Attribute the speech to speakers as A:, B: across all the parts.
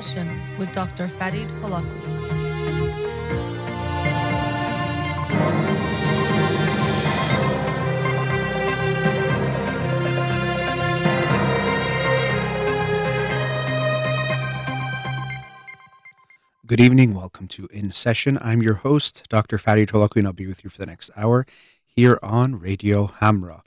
A: Session with Dr. Farid Holakouee.
B: Good evening. Welcome to In Session. I'm your host, Dr. Farid Holakouee, and I'll be with you for the next hour here on Radio Hamrah.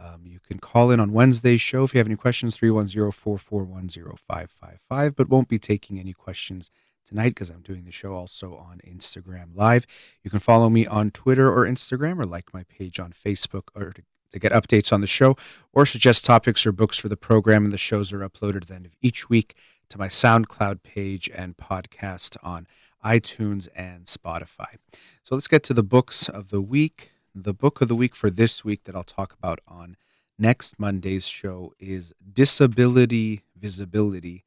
B: Um, can call in on Wednesday's show if you have any questions, 310-441-0555, but won't be taking any questions tonight because I'm doing the show also on Instagram Live. You can follow me on Twitter or Instagram or like my page on Facebook or to, to get updates on the show or suggest topics or books for the program. And the shows are uploaded at the end of each week to my SoundCloud page and podcast on iTunes and Spotify. So let's get to the books of the week. The book of the week for this week that I'll talk about on next Monday's show is Disability Visibility,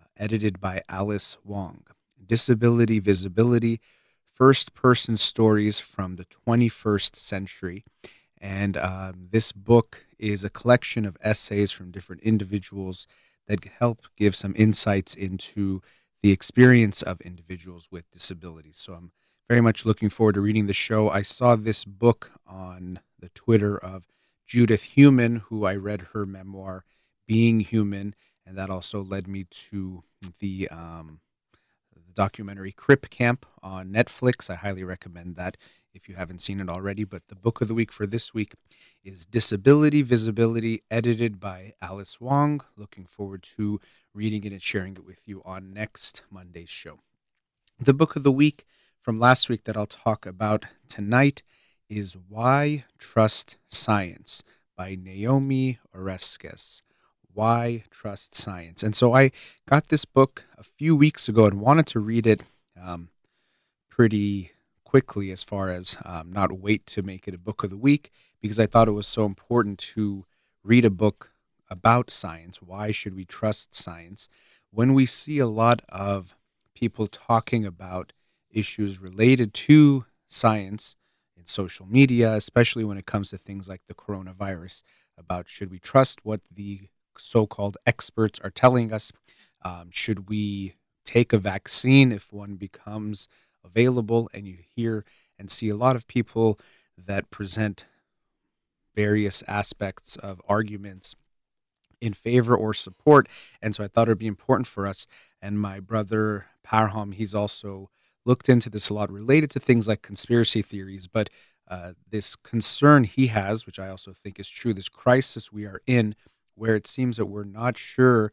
B: uh, edited by Alice Wong. Disability Visibility, first person stories from the 21st century. And um, this book is a collection of essays from different individuals that help give some insights into the experience of individuals with disabilities. So I'm very much looking forward to reading the show. I saw this book on the Twitter of Judith Heumann, who I read her memoir, Being Heumann, and that also led me to the, um, the documentary Crip Camp on Netflix. I highly recommend that if you haven't seen it already. But the book of the week for this week is Disability Visibility, edited by Alice Wong. Looking forward to reading it and sharing it with you on next Monday's show. The book of the week from last week that I'll talk about tonight is Why Trust Science by Naomi Oreskes. Why Trust Science. And so I got this book a few weeks ago and wanted to read it um, pretty quickly as far as um, not wait to make it a book of the week because I thought it was so important to read a book about science. Why should we trust science? When we see a lot of people talking about issues related to science in social media, especially when it comes to things like the coronavirus, about should we trust what the so called experts are telling us? Um, should we take a vaccine if one becomes available, and you hear and see a lot of people that present various aspects of arguments in favor or support. And so I thought it would be important for us. And my brother Parham, he's also looked into this a lot related to things like conspiracy theories, but uh, this concern he has, which I also think is true, this crisis we are in, where it seems that we're not sure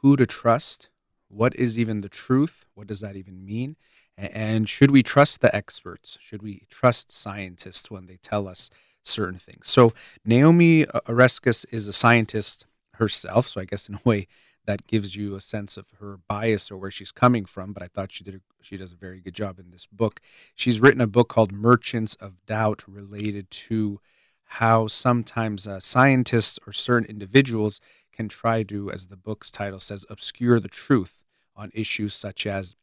B: who to trust, what is even the truth, what does that even mean, and should we trust the experts? Should we trust scientists when they tell us certain things? So Naomi Oreskes is a scientist herself, so I guess in a way that gives you a sense of her bias or where she's coming from. But I thought she did a, she does a very good job in this book. She's written a book called Merchants of Doubt, related to how sometimes uh, scientists or certain individuals can try to, as the book's title says, obscure the truth on issues such as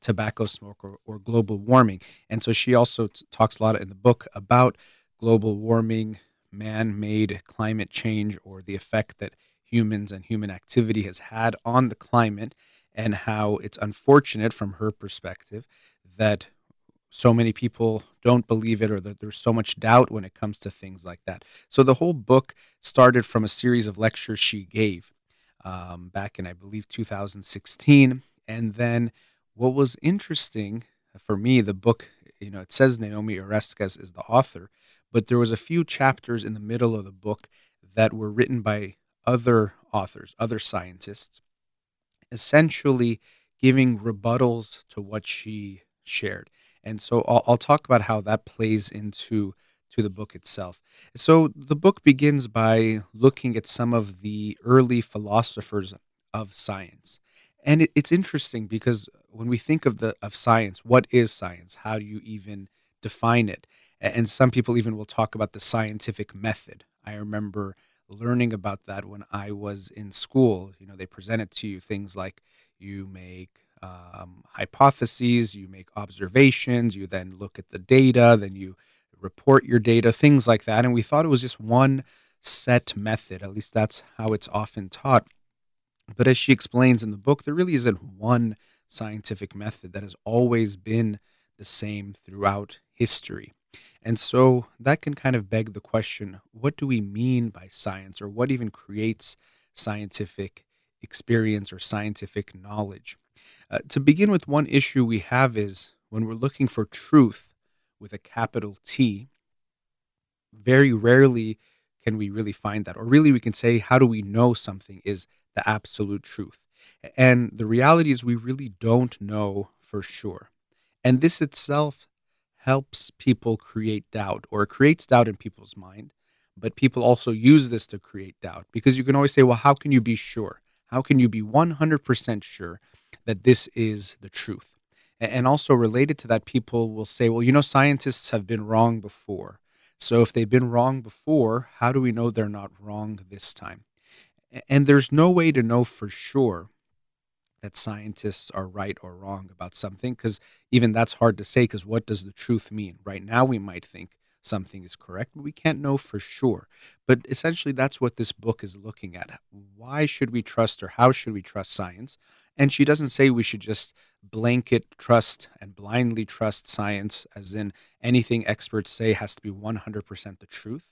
B: tobacco smoke or, or global warming. And so she also t- talks a lot in the book about global warming, man made climate change, or the effect that humans and human activity has had on the climate, and how it's unfortunate from her perspective that so many people don't believe it or that there's so much doubt when it comes to things like that. So the whole book started from a series of lectures she gave um, back in, I believe, 2016. And then what was interesting for me, the book, you know, it says Naomi Oreskes is the author, but there was a few chapters in the middle of the book that were written by other authors, other scientists, essentially giving rebuttals to what she shared. And so I'll, I'll talk about how that plays into to the book itself. So the book begins by looking at some of the early philosophers of science. And it, it's interesting because when we think of the of science, what is science? How do you even define it? And some people even will talk about the scientific method. I remember learning about that when I was in school. You know, they present to you things like you make um, hypotheses, you make observations, you then look at the data, then you report your data, things like that. And we thought it was just one set method. At least that's how it's often taught. But as she explains in the book, there really isn't one scientific method that has always been the same throughout history. And so that can kind of beg the question what do we mean by science, or what even creates scientific experience or scientific knowledge? Uh, to begin with, one issue we have is when we're looking for truth with a capital T, very rarely can we really find that. Or really, we can say, how do we know something is the absolute truth? And the reality is, we really don't know for sure. And this itself helps people create doubt or creates doubt in people's mind. But people also use this to create doubt because you can always say, well, how can you be sure? How can you be 100% sure that this is the truth? And also related to that, people will say, well, you know, scientists have been wrong before. So if they've been wrong before, how do we know they're not wrong this time? And there's no way to know for sure that scientists are right or wrong about something because even that's hard to say because what does the truth mean? Right now, we might think something is correct, but we can't know for sure. But essentially, that's what this book is looking at. Why should we trust or how should we trust science? And she doesn't say we should just blanket trust and blindly trust science, as in anything experts say has to be 100% the truth.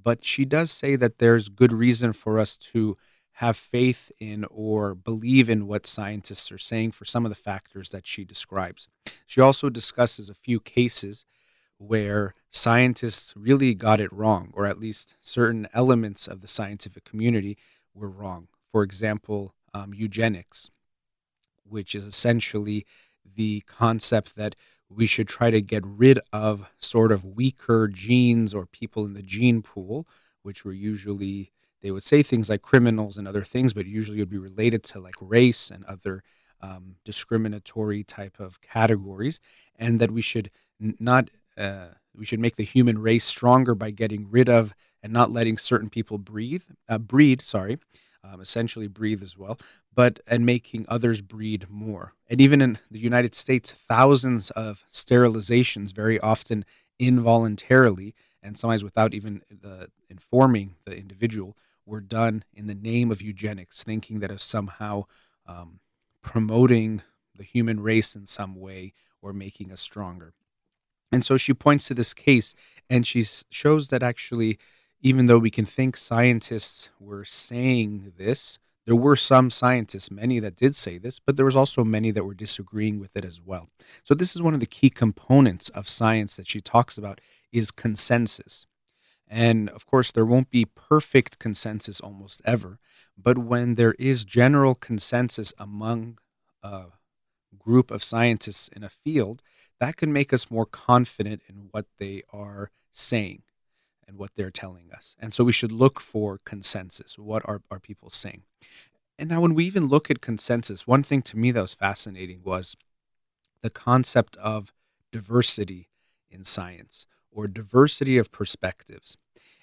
B: But she does say that there's good reason for us to have faith in or believe in what scientists are saying for some of the factors that she describes. She also discusses a few cases where scientists really got it wrong, or at least certain elements of the scientific community were wrong. For example, um, eugenics which is essentially the concept that we should try to get rid of sort of weaker genes or people in the gene pool, which were usually, they would say things like criminals and other things, but usually it would be related to like race and other um, discriminatory type of categories, and that we should not, uh, we should make the human race stronger by getting rid of and not letting certain people breathe, uh, breed, sorry, um, essentially breathe as well, but and making others breed more. And even in the United States, thousands of sterilizations, very often involuntarily, and sometimes without even the informing the individual, were done in the name of eugenics, thinking that of somehow um, promoting the human race in some way or making us stronger. And so she points to this case, and she shows that actually even though we can think scientists were saying this, there were some scientists, many that did say this, but there was also many that were disagreeing with it as well. So this is one of the key components of science that she talks about is consensus. And of course, there won't be perfect consensus almost ever, but when there is general consensus among a group of scientists in a field, that can make us more confident in what they are saying and what they're telling us. And so we should look for consensus. What are, are people saying? And now, when we even look at consensus, one thing to me that was fascinating was the concept of diversity in science or diversity of perspectives.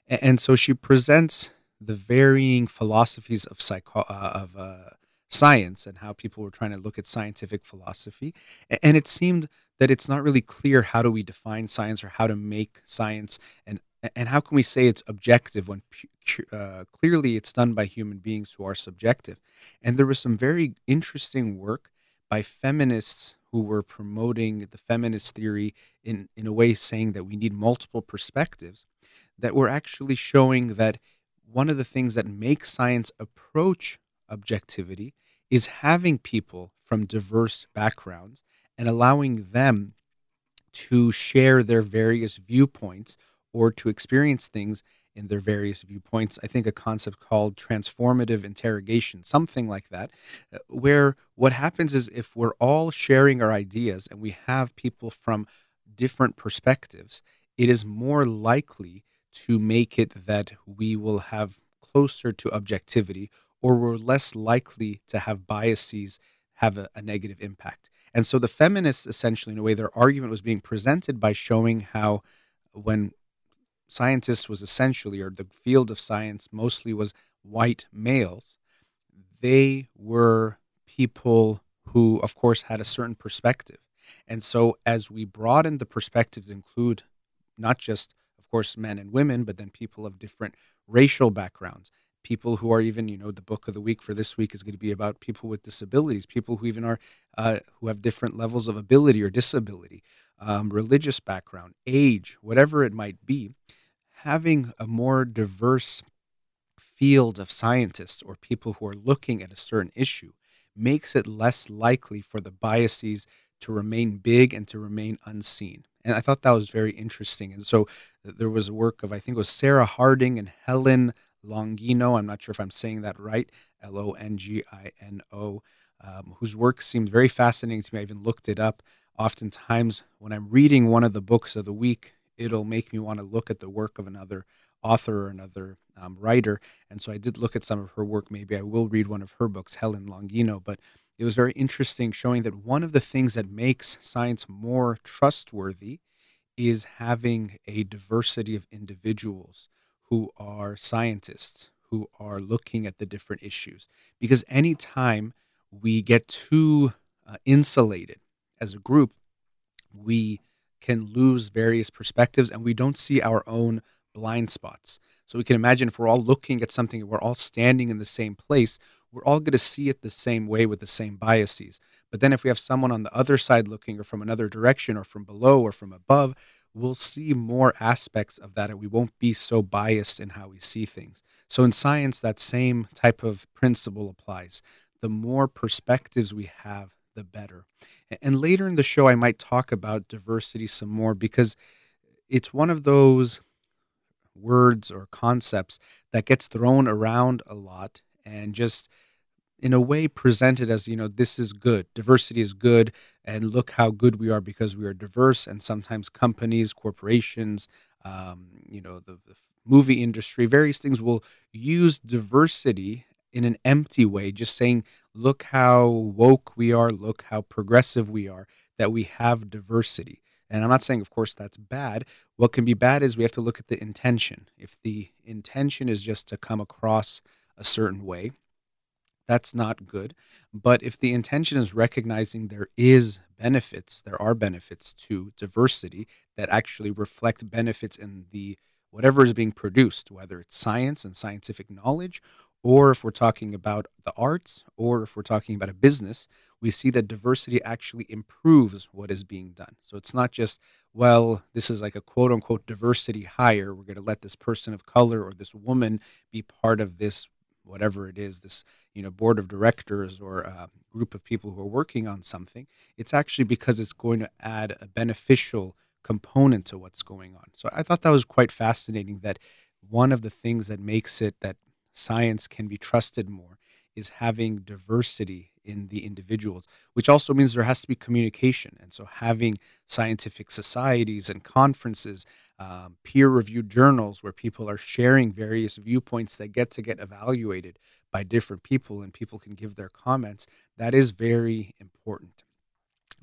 B: And, so she presents the varying philosophies of, psycho- uh, of uh, science and how people were trying to look at scientific philosophy. And it seemed that it's not really clear how do we define science or how to make science and and how can we say it's objective when uh, clearly it's done by human beings who are subjective and there was some very interesting work by feminists who were promoting the feminist theory in, in a way saying that we need multiple perspectives that we're actually showing that one of the things that makes science approach objectivity is having people from diverse backgrounds and allowing them to share their various viewpoints or to experience things in their various viewpoints. I think a concept called transformative interrogation, something like that, uh, where what happens is if we're all sharing our ideas and we have people from different perspectives, it is more likely to make it that we will have closer to objectivity or we're less likely to have biases have a, a negative impact. And so the feminists essentially, in a way, their argument was being presented by showing how when scientists was essentially, or the field of science mostly was white males, they were people who, of course, had a certain perspective. And so, as we broaden the perspectives, include not just, of course, men and women, but then people of different racial backgrounds, people who are even, you know, the book of the week for this week is going to be about people with disabilities, people who even are uh, who have different levels of ability or disability, um, religious background, age, whatever it might be. Having a more diverse field of scientists or people who are looking at a certain issue makes it less likely for the biases to remain big and to remain unseen. And I thought that was very interesting. And so there was work of, I think it was Sarah Harding and Helen Longino. I'm not sure if I'm saying that right, L O N G I N O, um, whose work seemed very fascinating to me. I even looked it up. Oftentimes, when I'm reading one of the books of the week, it'll make me want to look at the work of another author or another um, writer. And so I did look at some of her work. Maybe I will read one of her books, Helen Longino. But it was very interesting, showing that one of the things that makes science more trustworthy is having a diversity of individuals who are scientists, who are looking at the different issues. Because anytime we get too uh, insulated as a group, we can lose various perspectives and we don't see our own blind spots. So we can imagine if we're all looking at something, we're all standing in the same place, we're all going to see it the same way with the same biases. But then if we have someone on the other side looking, or from another direction, or from below, or from above, we'll see more aspects of that and we won't be so biased in how we see things. So in science, that same type of principle applies. The more perspectives we have, the better. And later in the show, I might talk about diversity some more because it's one of those words or concepts that gets thrown around a lot and just in a way presented as you know this is good. Diversity is good and look how good we are because we are diverse and sometimes companies corporations um, you know the, the movie industry various things will use diversity in an empty way just saying look how woke we are look how progressive we are that we have diversity. And i'm not saying of course that's bad. What can be bad is we have to look at the intention. If the intention is just to come across a certain way that's not good. But if the intention is recognizing there is benefits, there are benefits to diversity that actually reflect benefits in the whatever is being produced, whether it's science and scientific knowledge, or if we're talking about the arts, or if we're talking about a business, we see that diversity actually improves what is being done. So it's not just, well, this is like a quote unquote diversity hire. We're going to let this person of color or this woman be part of this whatever it is, this you know board of directors or a group of people who are working on something. It's actually because it's going to add a beneficial component to what's going on. So I thought that was quite fascinating. That one of the things that makes it that science can be trusted more is having diversity in the individuals, which also means there has to be communication. And so having scientific societies and conferences um, peer-reviewed journals where people are sharing various viewpoints that get to get evaluated by different people and people can give their comments that is very important.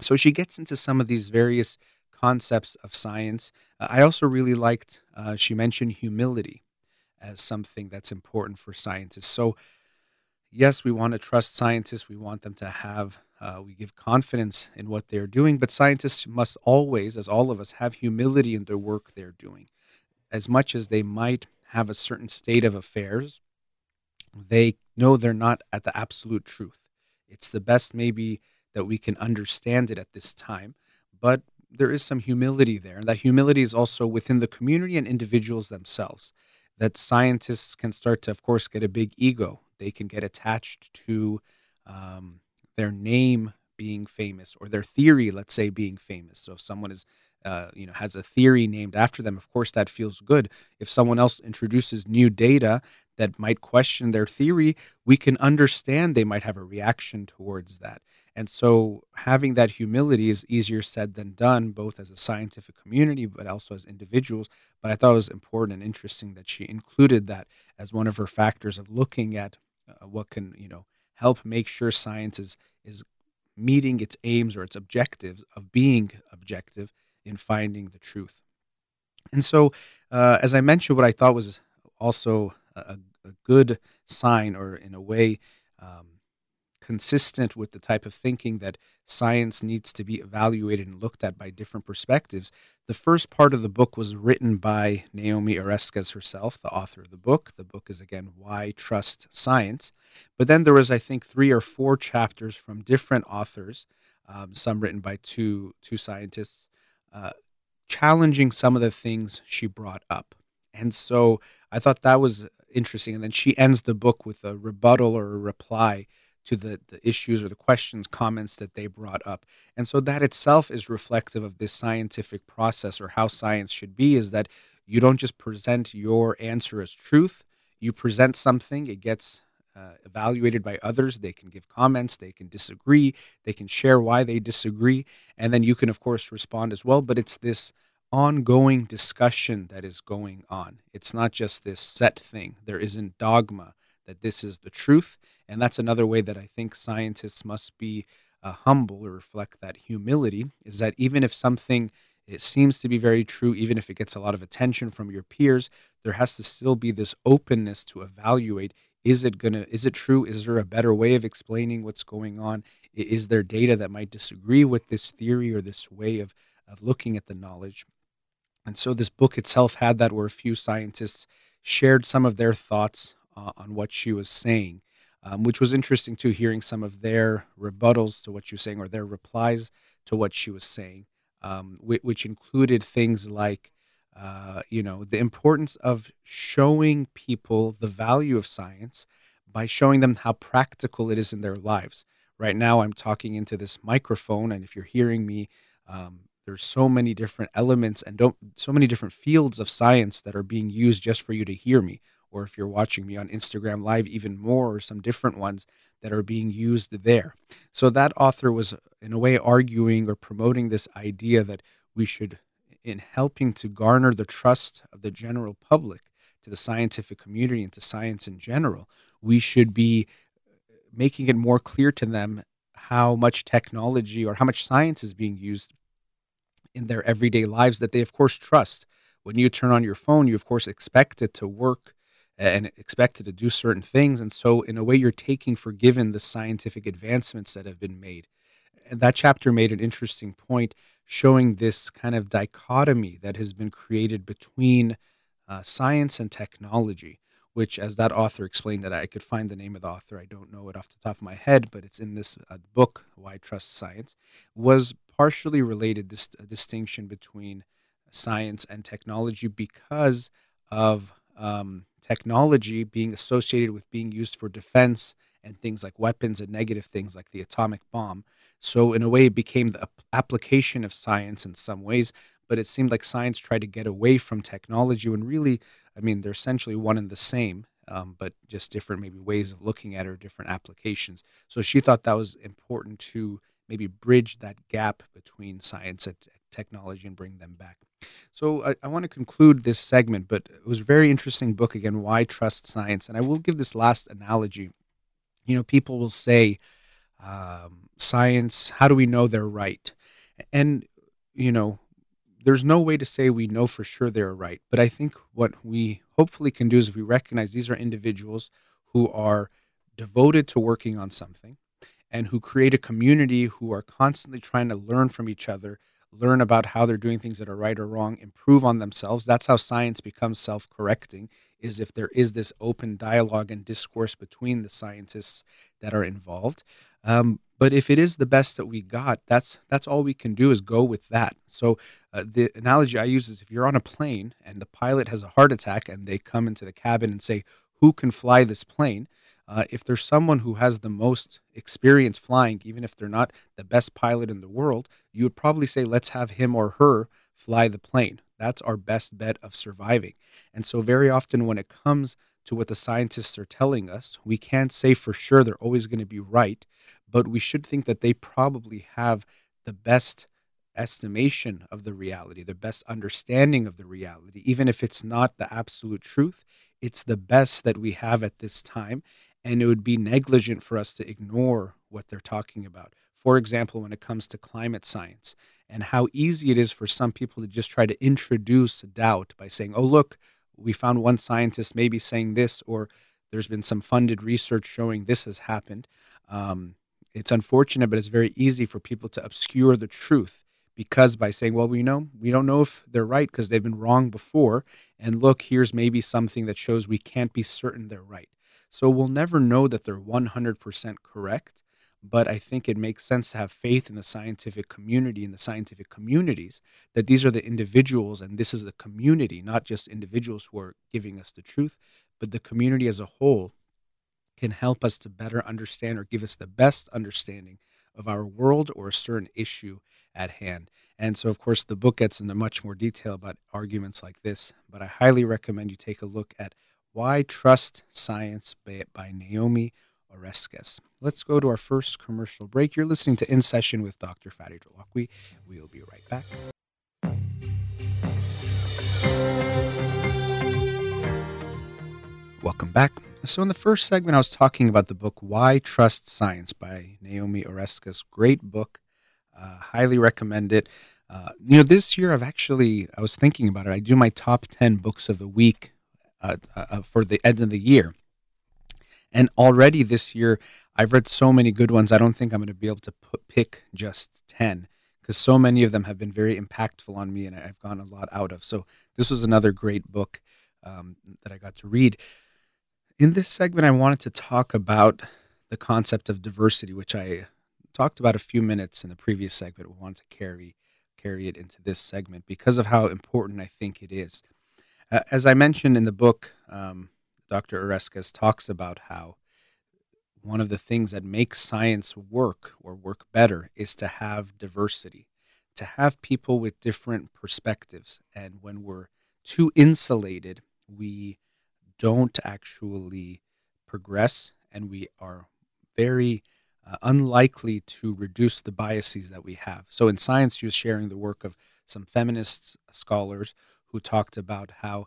B: So she gets into some of these various concepts of science. Uh, i also really liked uh, she mentioned humility as something that's important for scientists. So yes we want to trust scientists. We want them to have uh, we give confidence in what they're doing, but scientists must always, as all of us, have humility in the work they're doing. As much as they might have a certain state of affairs, they know they're not at the absolute truth. It's the best, maybe, that we can understand it at this time, but there is some humility there. And that humility is also within the community and individuals themselves. That scientists can start to, of course, get a big ego. They can get attached to um, their name being famous or their theory, let's say, being famous. So if someone is, uh, you know, has a theory named after them, of course that feels good. If someone else introduces new data that might question their theory, we can understand they might have a reaction towards that. And so having that humility is easier said than done, both as a scientific community, but also as individuals. But I thought it was important and interesting that she included that as one of her factors of looking at uh, what can, you know, help make sure science is is meeting its aims or its objectives of being objective in finding the truth. And so, uh, as I mentioned, what I thought was also a, a good sign, or in a way, um, consistent with the type of thinking that science needs to be evaluated and looked at by different perspectives. The first part of the book was written by Naomi Oreskes herself, the author of the book. The book is again Why Trust Science. But then there was, I think, three or four chapters from different authors, um, some written by two two scientists, uh, challenging some of the things she brought up. And so I thought that was interesting. And then she ends the book with a rebuttal or a reply to the, the issues or the questions, comments that they brought up. And so that itself is reflective of this scientific process or how science should be is that you don't just present your answer as truth, you present something, it gets uh, evaluated by others. They can give comments, they can disagree, they can share why they disagree, and then you can, of course, respond as well. But it's this ongoing discussion that is going on. It's not just this set thing. There isn't dogma that this is the truth. And that's another way that I think scientists must be uh, humble or reflect that humility is that even if something it seems to be very true, even if it gets a lot of attention from your peers, there has to still be this openness to evaluate is it gonna is it true is there a better way of explaining what's going on is there data that might disagree with this theory or this way of of looking at the knowledge and so this book itself had that where a few scientists shared some of their thoughts uh, on what she was saying, um, which was interesting too, hearing some of their rebuttals to what she was saying or their replies to what she was saying, um, which, which, included things like, uh, you know, the importance of showing people the value of science by showing them how practical it is in their lives. Right now, I'm talking into this microphone, and if you're hearing me um, there's so many different elements and so many different fields of science that are being used just for you to hear me or if you're watching me on Instagram live even more or some different ones that are being used there so that author was in a way arguing or promoting this idea that we should in helping to garner the trust of the general public to the scientific community and to science in general we should be uh, making it more clear to them how much technology or how much science is being used in their everyday lives that they, of course, trust. When you turn on your phone, you, of course, expect it to work and expected to do certain things. And so, in a way, you're taking for given the scientific advancements that have been made. And that chapter made an interesting point showing this kind of dichotomy that has been created between uh, science and technology which, as that author explained, that I could find the name of the author, I don't know it off the top of my head, but it's in this uh, book, Why Trust Science, was partially related this distinction between science and technology because of um, technology being associated with being used for defense and things like weapons and negative things like the atomic bomb. So, in a way, it became the application of science in some ways, but it seemed like science tried to get away from technology when really I mean, they're essentially one and the same, um, but just different maybe ways of looking at or different applications. So she thought that was important to maybe bridge that gap between science and technology and bring them back. So I, I want to conclude this segment, but it was a very interesting book again. Why trust science? And I will give this last analogy. You know, people will say, um, "Science. How do we know they're right?" And you know, there's no way to say we know for sure they're right. But I think what we hopefully can do is we recognize these are individuals who are devoted to working on something and who create a community who are constantly trying to learn from each other, learn about how they're doing things that are right or wrong, improve on themselves. That's how science becomes self-correcting is if there is this open dialogue and discourse between the scientists that are involved. Um, but if it is the best that we got, that's that's all we can do is go with that. So uh, the analogy I use is if you're on a plane and the pilot has a heart attack and they come into the cabin and say, "Who can fly this plane?" Uh, if there's someone who has the most experience flying, even if they're not the best pilot in the world, you would probably say, "Let's have him or her fly the plane." That's our best bet of surviving. And so, very often, when it comes to what the scientists are telling us, we can't say for sure they're always going to be right but we should think that they probably have the best estimation of the reality, the best understanding of the reality, even if it's not the absolute truth. It's the best that we have at this time. And it would be negligent for us to ignore what they're talking about. For example, when it comes to climate science and how easy it is for some people to just try to introduce doubt by saying, oh, look, we found one scientist maybe saying this, or there's been some funded research showing this has happened. Um, it's unfortunate, but it's very easy for people to obscure the truth because by saying, well, we know we don't know if they're right because they've been wrong before, and look, here's maybe something that shows we can't be certain they're right. So we'll never know that they're 100% correct, but I think it makes sense to have faith in the scientific community and the scientific communities that these are the individuals and this is the community, not just individuals who are giving us the truth, but the community as a whole can help us to better understand or give us the best understanding of our world or a certain issue at hand. And so, of course, the book gets into much more detail about arguments like this, but I highly recommend you take a look at Why Trust Science by, Naomi Oreskes. Let's go to our first commercial break. You're listening to In Session with Dr. Farid Holakouee. We'll be right back. Welcome back. So, in the first segment, I was talking about the book Why Trust Science by Naomi Oreskes. Great book. Uh, highly recommend it. Uh, you know, this year I've actually, I was thinking about it. I do my top 10 books of the week uh, uh for the end of the year. And already this year, I've read so many good ones. I don't think I'm going to be able to put, pick just 10 because so many of them have been very impactful on me and I've gone a lot out of. So, this was another great book um, that I got to read. In this segment, I wanted to talk about the concept of diversity, which I talked about a few minutes in the previous segment. We wanted to carry carry it into this segment because of how important I think it is. As I mentioned in the book, um, Dr. Oreskes talks about how one of the things that makes science work or work better is to have diversity, to have people with different perspectives. And when we're too insulated, we don't actually progress and we are very uh, unlikely to reduce the biases that we have. So, in science, you're sharing the work of some feminist scholars who talked about how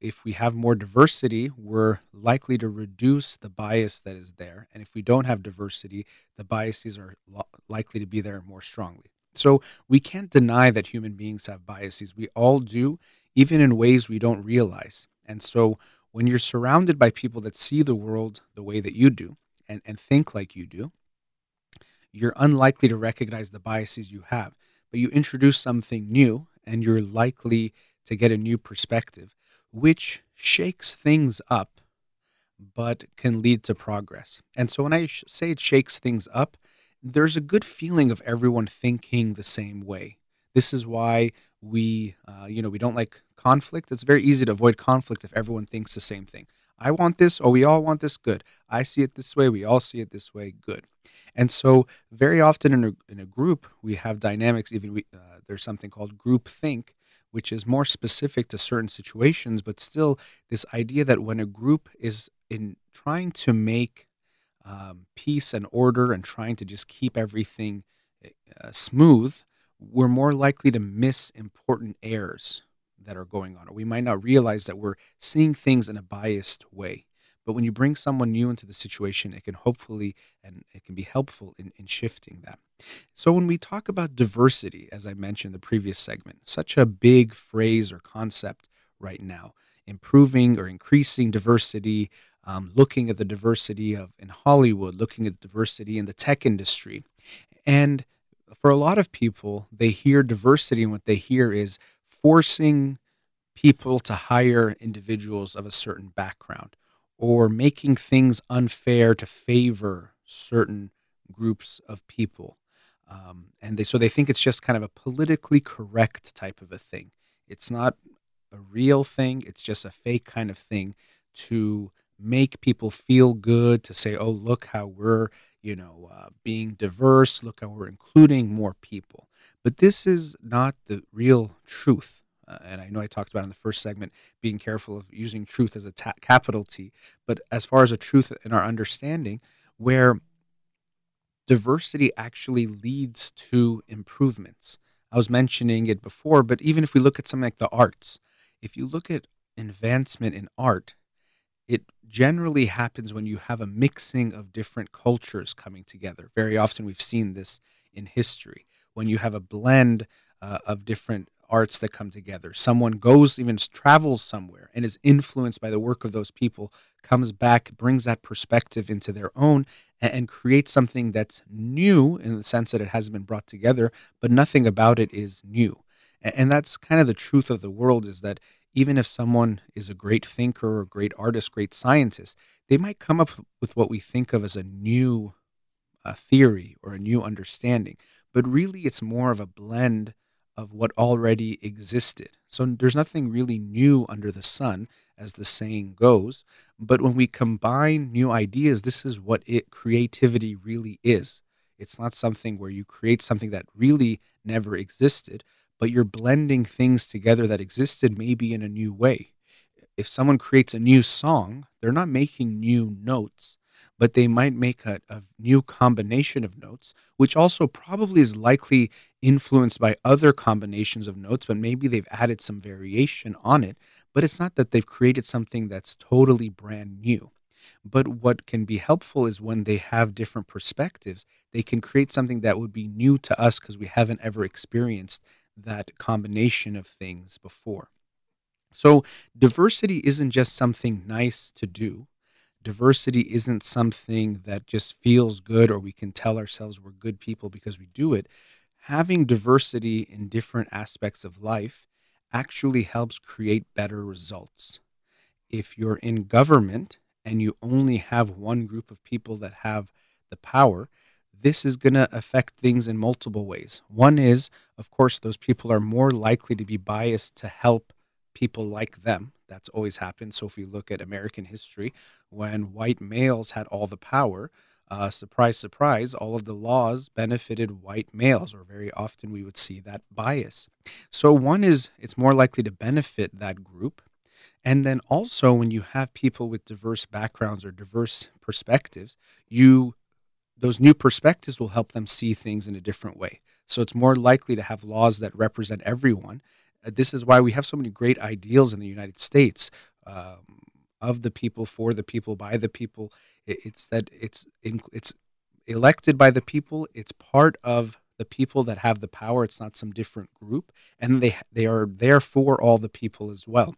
B: if we have more diversity, we're likely to reduce the bias that is there. And if we don't have diversity, the biases are lo- likely to be there more strongly. So, we can't deny that human beings have biases. We all do, even in ways we don't realize. And so, when you're surrounded by people that see the world the way that you do and, and think like you do, you're unlikely to recognize the biases you have. But you introduce something new and you're likely to get a new perspective, which shakes things up but can lead to progress. And so when I say it shakes things up, there's a good feeling of everyone thinking the same way. This is why we, uh, you know, we don't like conflict. It's very easy to avoid conflict if everyone thinks the same thing. I want this, or we all want this, good. I see it this way, we all see it this way, good. And so, very often in a, in a group, we have dynamics. Even we, uh, there's something called group think, which is more specific to certain situations, but still, this idea that when a group is in trying to make um, peace and order and trying to just keep everything uh, smooth, we're more likely to miss important errors that are going on, or we might not realize that we're seeing things in a biased way. But when you bring someone new into the situation, it can hopefully and it can be helpful in, in shifting that. So when we talk about diversity, as I mentioned in the previous segment, such a big phrase or concept right now, improving or increasing diversity, um, looking at the diversity of in Hollywood, looking at diversity in the tech industry. And for a lot of people, they hear diversity and what they hear is forcing people to hire individuals of a certain background or making things unfair to favor certain groups of people. Um, and they so they think it's just kind of a politically correct type of a thing. It's not a real thing. It's just a fake kind of thing to make people feel good. To say, "Oh, look how we're you know uh, being diverse. Look how we're including more people." But this is not the real truth. Uh, and I know I talked about in the first segment being careful of using truth as a ta- capital T, but as far as a truth in our understanding, where diversity actually leads to improvements. I was mentioning it before, but even if we look at something like the arts, if you look at advancement in art, it generally happens when you have a mixing of different cultures coming together. Very often we've seen this in history when you have a blend uh, of different arts that come together. Someone goes, even travels somewhere and is influenced by the work of those people, comes back, brings that perspective into their own, and create something that's new in the sense that it hasn't been brought together, but nothing about it is new. And that's kind of the truth of the world is that even if someone is a great thinker or great artist, great scientist, they might come up with what we think of as a new uh, theory or a new understanding. But really, it's more of a blend of what already existed. So there's nothing really new under the sun, as the saying goes. But when we combine new ideas, this is what it creativity really is. It's not something where you create something that really never existed, but you're blending things together that existed maybe in a new way. If someone creates a new song, they're not making new notes, but they might make a, a new combination of notes, which also probably is likely influenced by other combinations of notes, but maybe they've added some variation on it. But it's not that they've created something that's totally brand new. But what can be helpful is when they have different perspectives, they can create something that would be new to us because we haven't ever experienced that combination of things before. So, diversity isn't just something nice to do. Diversity isn't something that just feels good or we can tell ourselves we're good people because we do it. Having diversity in different aspects of life actually helps create better results. If you're in government and you only have one group of people that have the power, this is going to affect things in multiple ways. One is, of course, those people are more likely to be biased to help people like them. That's always happened. So if we look at American history, when white males had all the power, uh, surprise, surprise, all of the laws benefited white males, or very often we would see that bias. So, one is it's more likely to benefit that group. And then also, when you have people with diverse backgrounds or diverse perspectives, you those new perspectives will help them see things in a different way. So it's more likely to have laws that represent everyone. Uh, this is why we have so many great ideals in the United States um, of the people, for the people, by the people. It, it's that it's in, it's elected by the people. It's part of the people that have the power. It's not some different group, and they they are there for all the people as well.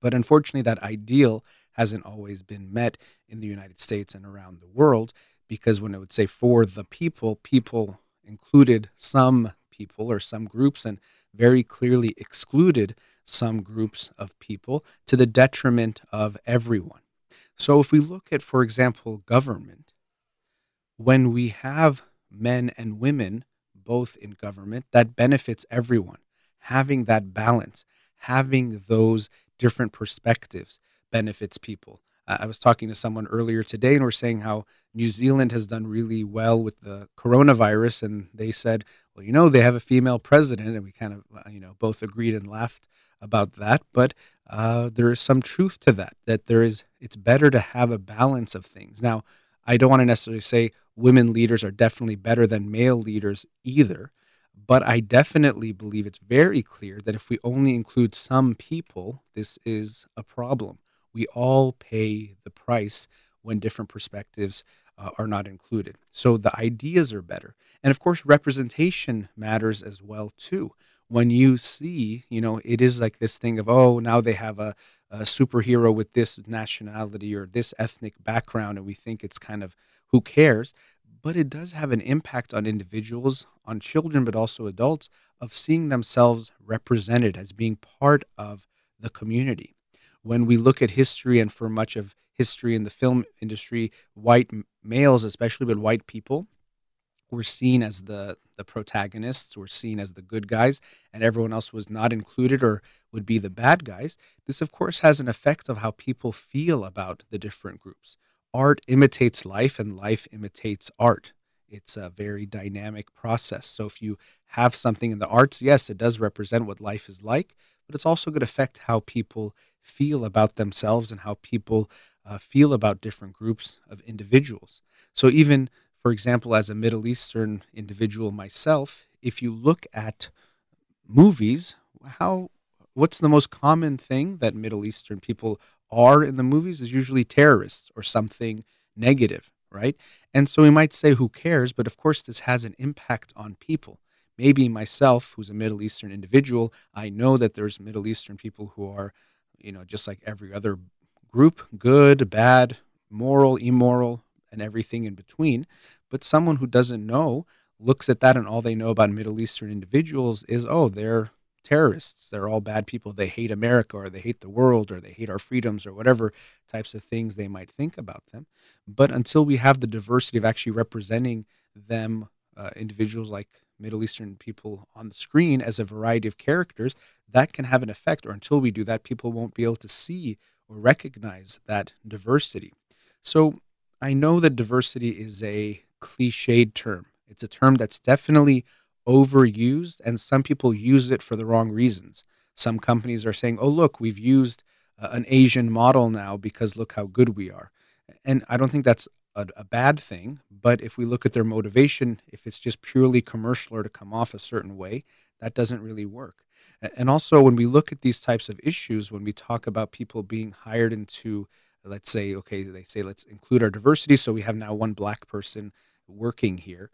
B: But unfortunately, that ideal hasn't always been met in the United States and around the world because when it would say for the people, people included some people or some groups and very clearly excluded some groups of people to the detriment of everyone. So if we look at, for example, government, when we have men and women both in government, that benefits everyone. Having that balance, having those different perspectives benefits people. I was talking to someone earlier today, and we're saying how New Zealand has done really well with the coronavirus, and they said, "Well, you know, they have a female president," and we kind of, uh, you know, both agreed and laughed about that. But uh, there is some truth to that. That there is, it's better to have a balance of things. Now, I don't want to necessarily say women leaders are definitely better than male leaders either, but I definitely believe it's very clear that if we only include some people, this is a problem we all pay the price when different perspectives uh, are not included. So the ideas are better. And of course, representation matters as well too. When you see, you know, it is like this thing of, oh, now they have a, a superhero with this nationality or this ethnic background, and we think it's kind of who cares. But it does have an impact on individuals, on children, but also adults, of seeing themselves represented as being part of the community when we look at history and for much of history in the film industry, white males, especially but white people, were seen as the the protagonists, were seen as the good guys, and everyone else was not included or would be the bad guys. This, of course, has an effect of how people feel about the different groups. Art imitates life, and life imitates art. It's a very dynamic process. So, if you have something in the arts, yes, it does represent what life is like, but it's also going to affect how people feel about themselves and how people uh, feel about different groups of individuals. So, even for example, as a Middle Eastern individual myself, if you look at movies, how what's the most common thing that Middle Eastern people are in the movies is usually terrorists or something negative, right? And so we might say, who cares? But of course, this has an impact on people. Maybe myself, who's a Middle Eastern individual, I know that there's Middle Eastern people who are you know, just like every other group, good, bad, moral, immoral, and everything in between. But someone who doesn't know looks at that and all they know about Middle Eastern individuals is, oh, they're terrorists. They're all bad people. They hate America or they hate the world or they hate our freedoms or whatever types of things they might think about them. But until we have the diversity of actually representing them, uh, individuals like Middle Eastern people on the screen as a variety of characters, that can have an effect. Or until we do that, people won't be able to see or recognize that diversity. So I know that diversity is a cliched term. It's a term that's definitely overused, and some people use it for the wrong reasons. Some companies are saying, oh, look, we've used uh, an Asian model now because look how good we are. And I don't think that's a, a, bad thing, but if we look at their motivation, if it's just purely commercial or to come off a certain way, that doesn't really work. And also, when we look at these types of issues, when we talk about people being hired into, let's say, okay, they say, let's include our diversity. So we have now one black person working here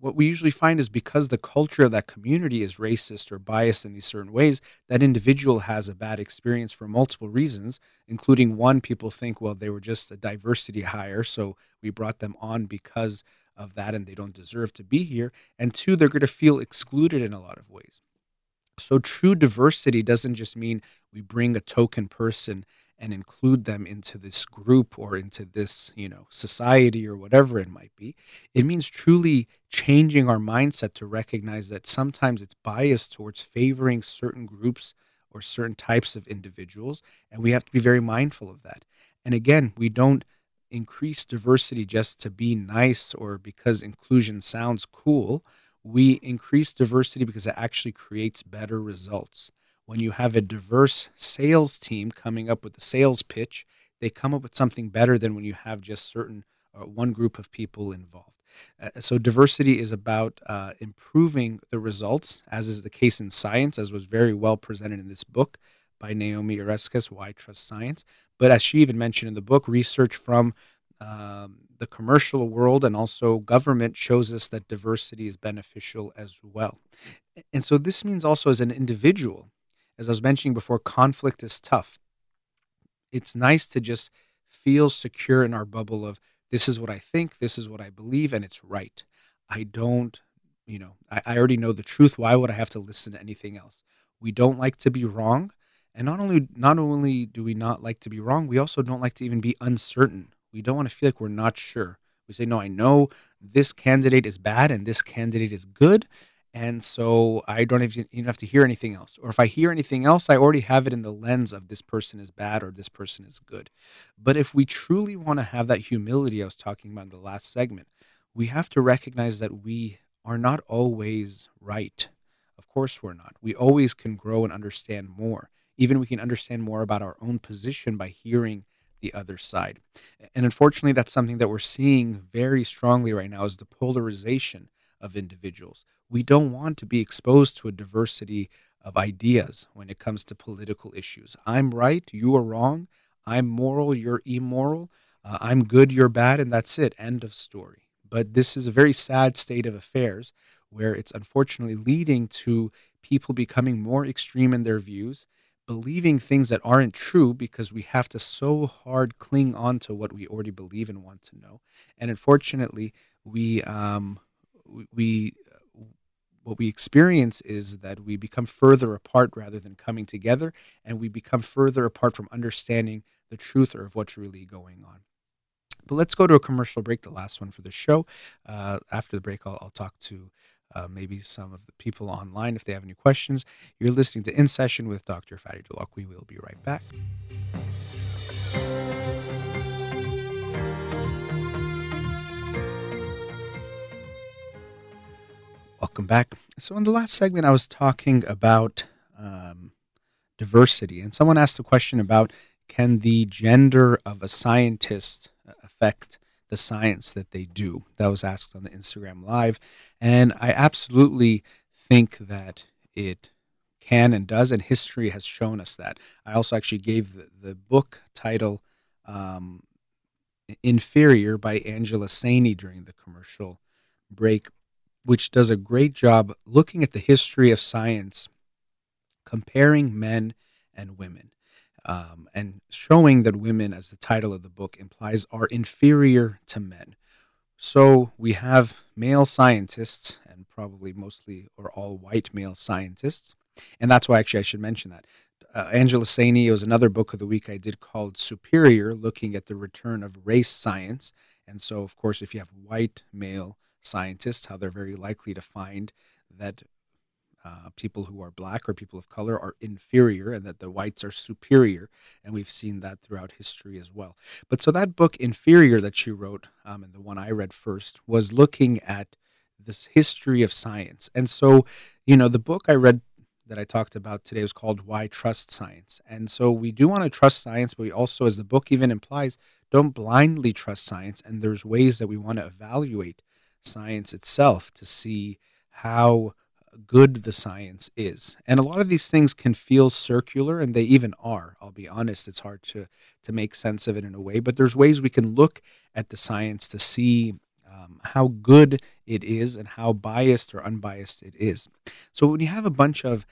B: what we usually find is because the culture of that community is racist or biased in these certain ways, that individual has a bad experience for multiple reasons, including one, people think, well, they were just a diversity hire, so we brought them on because of that and they don't deserve to be here. And two, they're going to feel excluded in a lot of ways. So true diversity doesn't just mean we bring a token person and include them into this group or into this, you know, society or whatever it might be. It means truly changing our mindset to recognize that sometimes it's biased towards favoring certain groups or certain types of individuals, and we have to be very mindful of that. And again, we don't increase diversity just to be nice or because inclusion sounds cool. We increase diversity because it actually creates better results when you have a diverse sales team coming up with the sales pitch, they come up with something better than when you have just certain uh, one group of people involved. Uh, so diversity is about uh, improving the results, as is the case in science, as was very well presented in this book by Naomi Oreskes, Why Trust Science. But as she even mentioned in the book, research from um, the commercial world and also government shows us that diversity is beneficial as well. And so this means also as an individual, as I was mentioning before, conflict is tough. It's nice to just feel secure in our bubble of this is what I think, this is what I believe, and it's right. I don't, you know, I, I already know the truth. Why would I have to listen to anything else? We don't like to be wrong. And not only not only do we not like to be wrong, we also don't like to even be uncertain. We don't want to feel like we're not sure. We say, no, I know this candidate is bad and this candidate is good, and so I don't even have to hear anything else. Or if I hear anything else, I already have it in the lens of this person is bad or this person is good. But if we truly want to have that humility I was talking about in the last segment, we have to recognize that we are not always right. Of course, we're not. We always can grow and understand more. Even we can understand more about our own position by hearing the other side. And unfortunately, that's something that we're seeing very strongly right now is the polarization of individuals we don't want to be exposed to a diversity of ideas when it comes to political issues. I'm right, you are wrong. I'm moral, you're immoral. Uh, I'm good, you're bad, and that's it. End of story. But this is a very sad state of affairs where it's unfortunately leading to people becoming more extreme in their views, believing things that aren't true because we have to so hard cling on to what we already believe and want to know. And unfortunately, we um, we what we experience is that we become further apart rather than coming together, and we become further apart from understanding the truth or of what's really going on. But let's go to a commercial break, the last one for the show. Uh, after the break, I'll, I'll talk to uh, maybe some of the people online if they have any questions. You're listening to In Session with Dr. Fadi We will be right back. Welcome back. So, in the last segment, I was talking about um, diversity, and someone asked a question about can the gender of a scientist affect the science that they do? That was asked on the Instagram Live. And I absolutely think that it can and does, and history has shown us that. I also actually gave the, the book title um, Inferior by Angela Saini during the commercial break which does a great job looking at the history of science, comparing men and women. Um, and showing that women, as the title of the book implies, are inferior to men. So we have male scientists, and probably mostly or all white male scientists. And that's why actually I should mention that. Uh, Angela Saini was another book of the week I did called Superior, looking at the return of race science. And so, of course, if you have white male scientists, how they're very likely to find that uh, people who are black or people of color are inferior and that the whites are superior. And we've seen that throughout history as well. But so that book, Inferior, that you wrote, um, and the one I read first, was looking at this history of science. And so, you know, the book I read that I talked about today was called Why Trust Science. And so we do want to trust science, but we also, as the book even implies, don't blindly trust science. And there's ways that we want to evaluate science itself to see how good the science is. And a lot of these things can feel circular and they even are. I'll be honest, it's hard to to make sense of it in a way, but there's ways we can look at the science to see um, how good it is and how biased or unbiased it is. So when you have a bunch of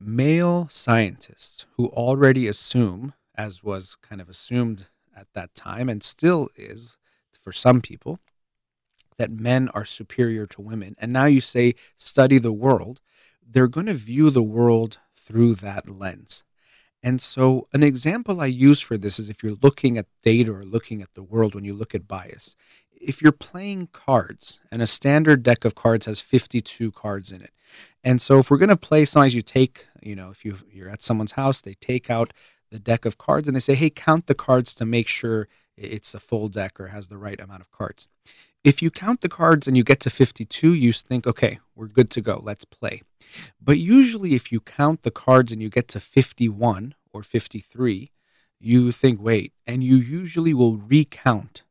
B: male scientists who already assume, as was kind of assumed at that time and still is for some people, that men are superior to women, and now you say study the world, they're going to view the world through that lens. And so, an example I use for this is if you're looking at data or looking at the world when you look at bias. If you're playing cards and a standard deck of cards has 52 cards in it. And so, if we're going to play, sometimes you take, you know, if you, you're at someone's house, they take out the deck of cards and they say, hey, count the cards to make sure it's a full deck or has the right amount of cards. If you count the cards and you get to 52, you think, okay, we're good to go, let's play. But usually, if you count the cards and you get to 51 or 53, you think, wait, and you usually will recount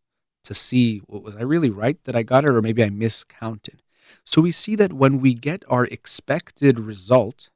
B: to see, what was I really right that I got it, or maybe I miscounted. So we see that when we get our expected result,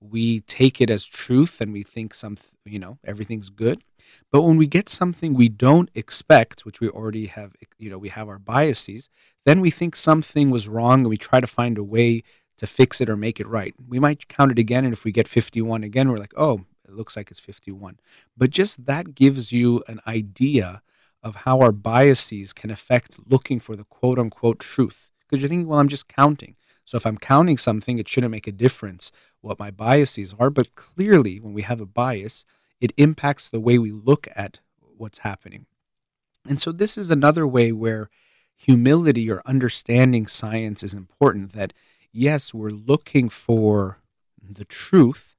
B: we take it as truth and we think some, you know, everything's good. But when we get something we don't expect, which we already have, you know, we have our biases, then we think something was wrong and we try to find a way to fix it or make it right. We might count it again, and if we get 51 again, we're like, oh, it looks like it's 51. But just that gives you an idea of how our biases can affect looking for the quote unquote truth. Because you're thinking, well, I'm just counting. So if I'm counting something, it shouldn't make a difference what my biases are. But clearly, when we have a bias, it impacts the way we look at what's happening. And so, this is another way where humility or understanding science is important. That, yes, we're looking for the truth,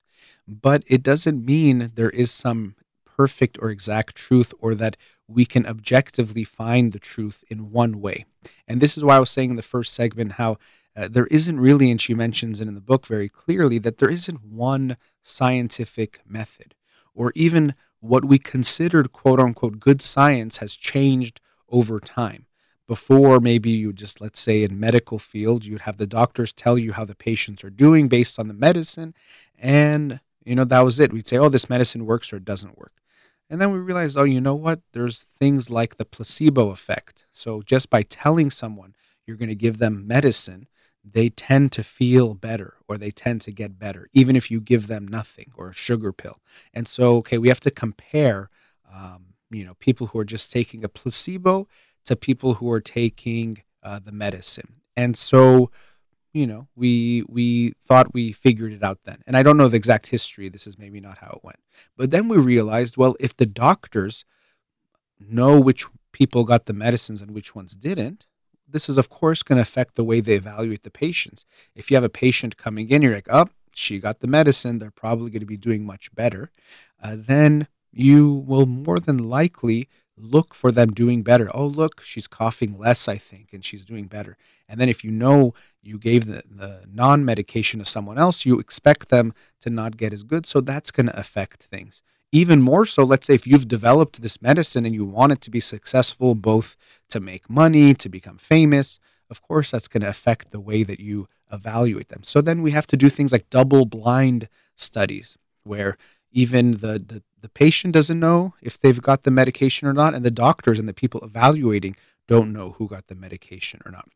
B: but it doesn't mean there is some perfect or exact truth or that we can objectively find the truth in one way. And this is why I was saying in the first segment how uh, there isn't really, and she mentions it in the book very clearly, that there isn't one scientific method or even what we considered quote unquote good science has changed over time. Before, maybe you just, let's say in medical field, you'd have the doctors tell you how the patients are doing based on the medicine. And, you know, that was it. We'd say, oh, this medicine works or it doesn't work. And then we realized, oh, you know what? There's things like the placebo effect. So just by telling someone you're going to give them medicine, they tend to feel better or they tend to get better, even if you give them nothing or a sugar pill. And so, okay, we have to compare, um, you know, people who are just taking a placebo to people who are taking uh, the medicine. And so, you know, we we thought we figured it out then. And I don't know the exact history. This is maybe not how it went. But then we realized, well, if the doctors know which people got the medicines and which ones didn't, this is, of course, going to affect the way they evaluate the patients. If you have a patient coming in, you're like, oh, she got the medicine, they're probably going to be doing much better. Uh, then you will more than likely look for them doing better. Oh, look, she's coughing less, I think, and she's doing better. And then if you know you gave the, the non medication to someone else, you expect them to not get as good. So that's going to affect things even more so, let's say if you've developed this medicine and you want it to be successful, both to make money, to become famous, of course, that's going to affect the way that you evaluate them. So then we have to do things like double blind studies where even the, the, the patient doesn't know if they've got the medication or not, and the doctors and the people evaluating don't know who got the medication or not.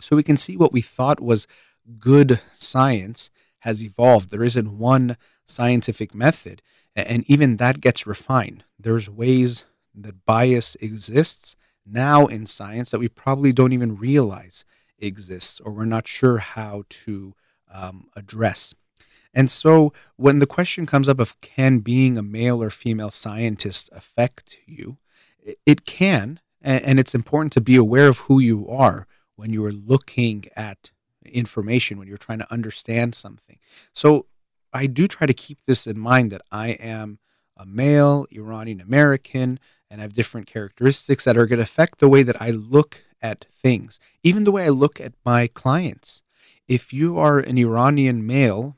B: So we can see what we thought was good science has evolved. There isn't one scientific method, and even that gets refined. There's ways that bias exists now in science that we probably don't even realize exists or we're not sure how to um, address. And so when the question comes up of can being a male or female scientist affect you, it can. And it's important to be aware of who you are when you are looking at information, when you're trying to understand something. So I do try to keep this in mind that I am a male, Iranian American, and have different characteristics that are going to affect the way that I look at things, even the way I look at my clients. If you are an Iranian male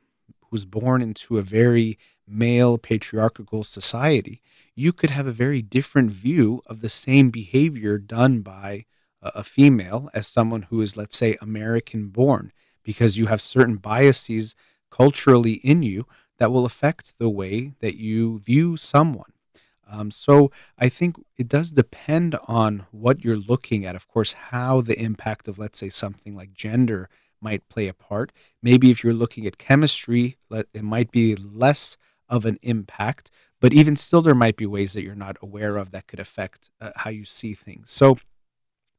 B: who's born into a very male patriarchal society, you could have a very different view of the same behavior done by a female as someone who is, let's say, American born, because you have certain biases culturally in you that will affect the way that you view someone. Um, so I think it does depend on what you're looking at. Of course, how the impact of, let's say, something like gender might play a part. Maybe if you're looking at chemistry, it might be less of an impact, but even still, there might be ways that you're not aware of that could affect uh, how you see things. So,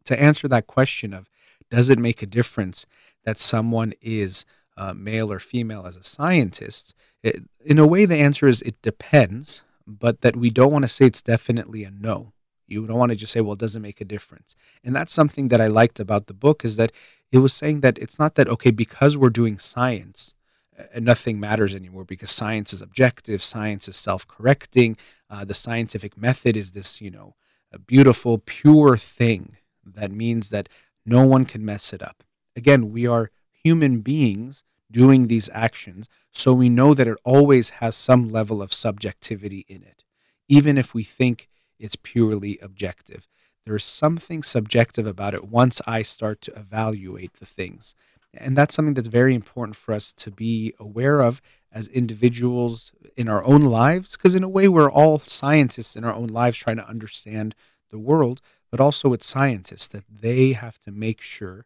B: to answer that question of does it make a difference that someone is uh, male or female as a scientist, it, in a way, the answer is it depends but that we don't want to say it's definitely a no. You don't want to just say, well, it doesn't make a difference. And that's something that I liked about the book is that it was saying that it's not that, okay, because we're doing science, uh, nothing matters anymore because science is objective, science is self correcting. Uh, the scientific method is this, you know, a beautiful, pure thing that means that no one can mess it up. Again, we are human beings doing these actions. So we know that it always has some level of subjectivity in it, even if we think it's purely objective. There's something subjective about it once I start to evaluate the things. And that's something that's very important for us to be aware of as individuals in our own lives, because in a way, we're all scientists in our own lives trying to understand the world, but also with scientists that they have to make sure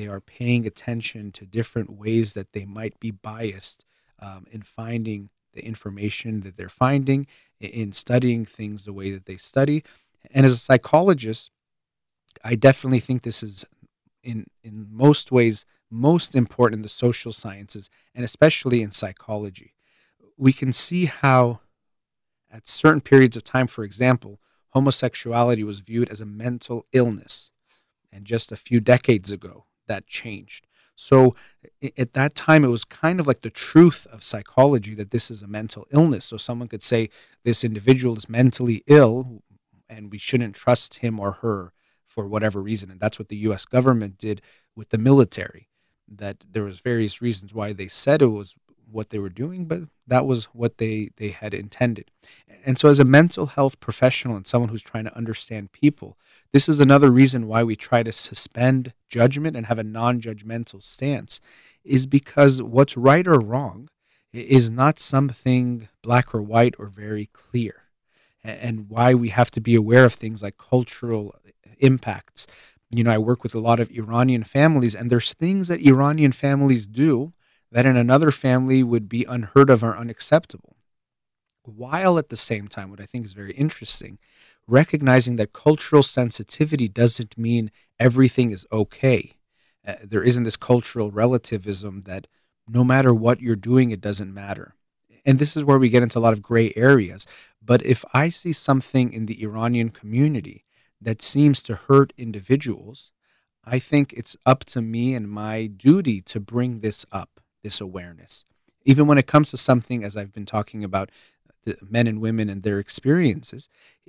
B: they are paying attention to different ways that they might be biased um, in finding the information that they're finding, in studying things the way that they study. And as a psychologist, I definitely think this is in in most ways most important in the social sciences and especially in psychology. We can see how at certain periods of time, for example, homosexuality was viewed as a mental illness. And just a few decades ago, that changed. So at that time, it was kind of like the truth of psychology that this is a mental illness. So someone could say this individual is mentally ill and we shouldn't trust him or her for whatever reason. And that's what the US government did with the military. That there was various reasons why they said it was what they were doing, but that was what they, they had intended. And so, as a mental health professional and someone who's trying to understand people, this is another reason why we try to suspend judgment and have a non judgmental stance, is because what's right or wrong is not something black or white or very clear. And why we have to be aware of things like cultural impacts. You know, I work with a lot of Iranian families, and there's things that Iranian families do that in another family would be unheard of or unacceptable. While at the same time, what I think is very interesting, recognizing that cultural sensitivity doesn't mean everything is okay. Uh, there isn't this cultural relativism that no matter what you're doing, it doesn't matter. And this is where we get into a lot of gray areas. But if I see something in the Iranian community that seems to hurt individuals, I think it's up to me and my duty to bring this up this awareness. Even when it comes to something, as I've been talking about, the men and women and their experiences,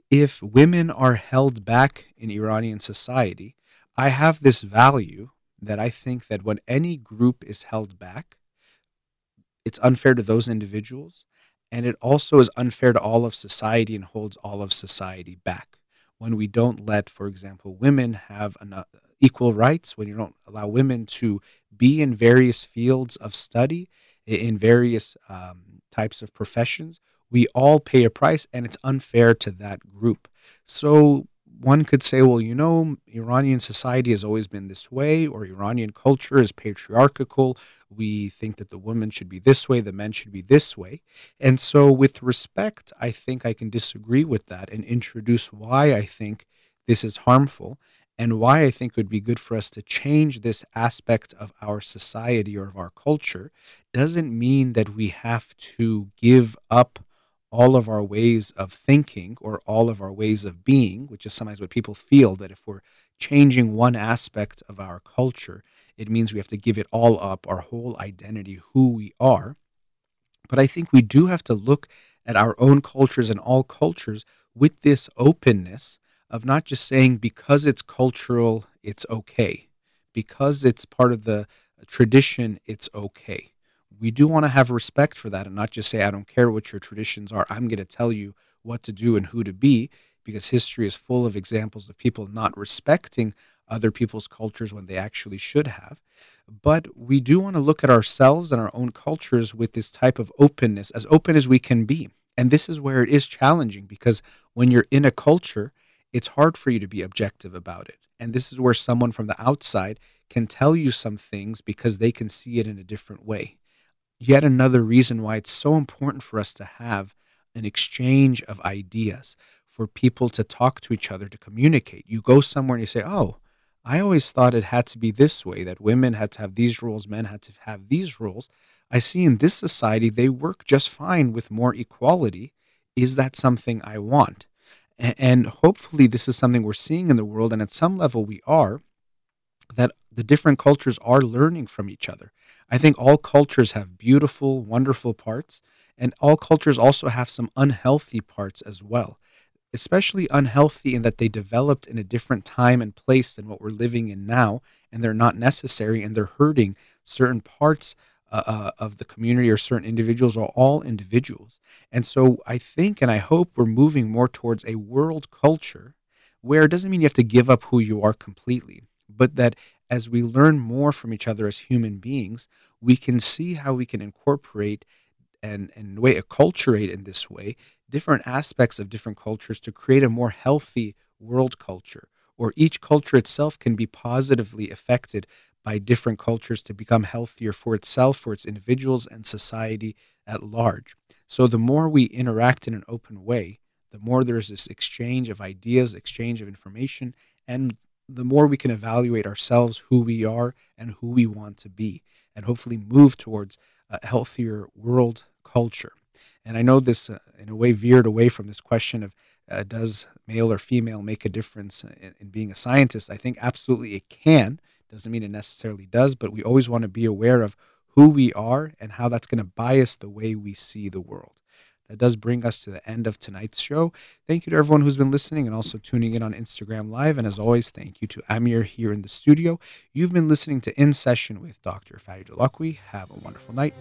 B: if women are held back in Iranian society, I have this value that I think that when any group is held back, it's unfair to those individuals, and it also is unfair to all of society and holds all of society back. When we don't let, for example, women have enough, equal rights, when you don't allow women to be in various fields of study, in various um, types of professions, we all pay a price and it's unfair to that group. So one could say, well, you know, Iranian society has always been this way, or Iranian culture is patriarchal. We think that the woman should be this way, the men should be this way. And so, with respect, I think I can disagree with that and introduce why I think this is harmful and why I think it would be good for us to change this aspect of our society or of our culture doesn't mean that we have to give up all of our ways of thinking or all of our ways of being, which is sometimes what people feel that if we're changing one aspect of our culture, it means we have to give it all up, our whole identity, who we are. But I think we do have to look at our own cultures and all cultures with this openness of not just saying because it's cultural, it's okay, because it's part of the tradition, it's okay. We do want to have respect for that and not just say, I don't care what your traditions are, I'm going to tell you what to do and who to be, because history is full of examples of people not respecting other people's cultures when they actually should have. But we do want to look at ourselves and our own cultures with this type of openness, as open as we can be. And this is where it is challenging because when you're in a culture, it's hard for you to be objective about it. And this is where someone from the outside can tell you some things because they can see it in a different way. Yet another reason why it's so important for us to have an exchange of ideas, for people to talk to each other, to communicate. You go somewhere and you say, Oh, I always thought it had to be this way, that women had to have these rules, men had to have these rules. I see in this society they work just fine with more equality. Is that something I want? And hopefully, this is something we're seeing in the world, and at some level, we are that the different cultures are learning from each other. I think all cultures have beautiful, wonderful parts, and all cultures also have some unhealthy parts as well, especially unhealthy in that they developed in a different time and place than what we're living in now, and they're not necessary, and they're hurting certain parts uh, uh, of the community or certain individuals or all individuals. And so I think and I hope we're moving more towards a world culture where it doesn't mean you have to give up who you are completely, but that as we learn more from each other as human beings, we can see how we can incorporate and, and way acculturate in this way different aspects of different cultures to create a more healthy world culture or each culture itself can be positively affected by different cultures to become healthier for itself, for its individuals, and society at large. So, the more we interact in an open way, the more there's this exchange of ideas, exchange of information, and the more we can evaluate ourselves, who we are, and who we want to be, and hopefully move towards a healthier world culture. And I know this, uh, in a way, veered away from this question of uh, does male or female make a difference in, in being a scientist? I think absolutely it can doesn't mean it necessarily does, but we always want to be aware of who we are and how that's going to bias the way we see the world. That does bring us to the end of tonight's show. Thank you to everyone who's been listening and also tuning in on Instagram Live. And as always, thank you to Amir here in the studio. You've been listening to In Session with Dr. Farid Holakouee. Have a wonderful night.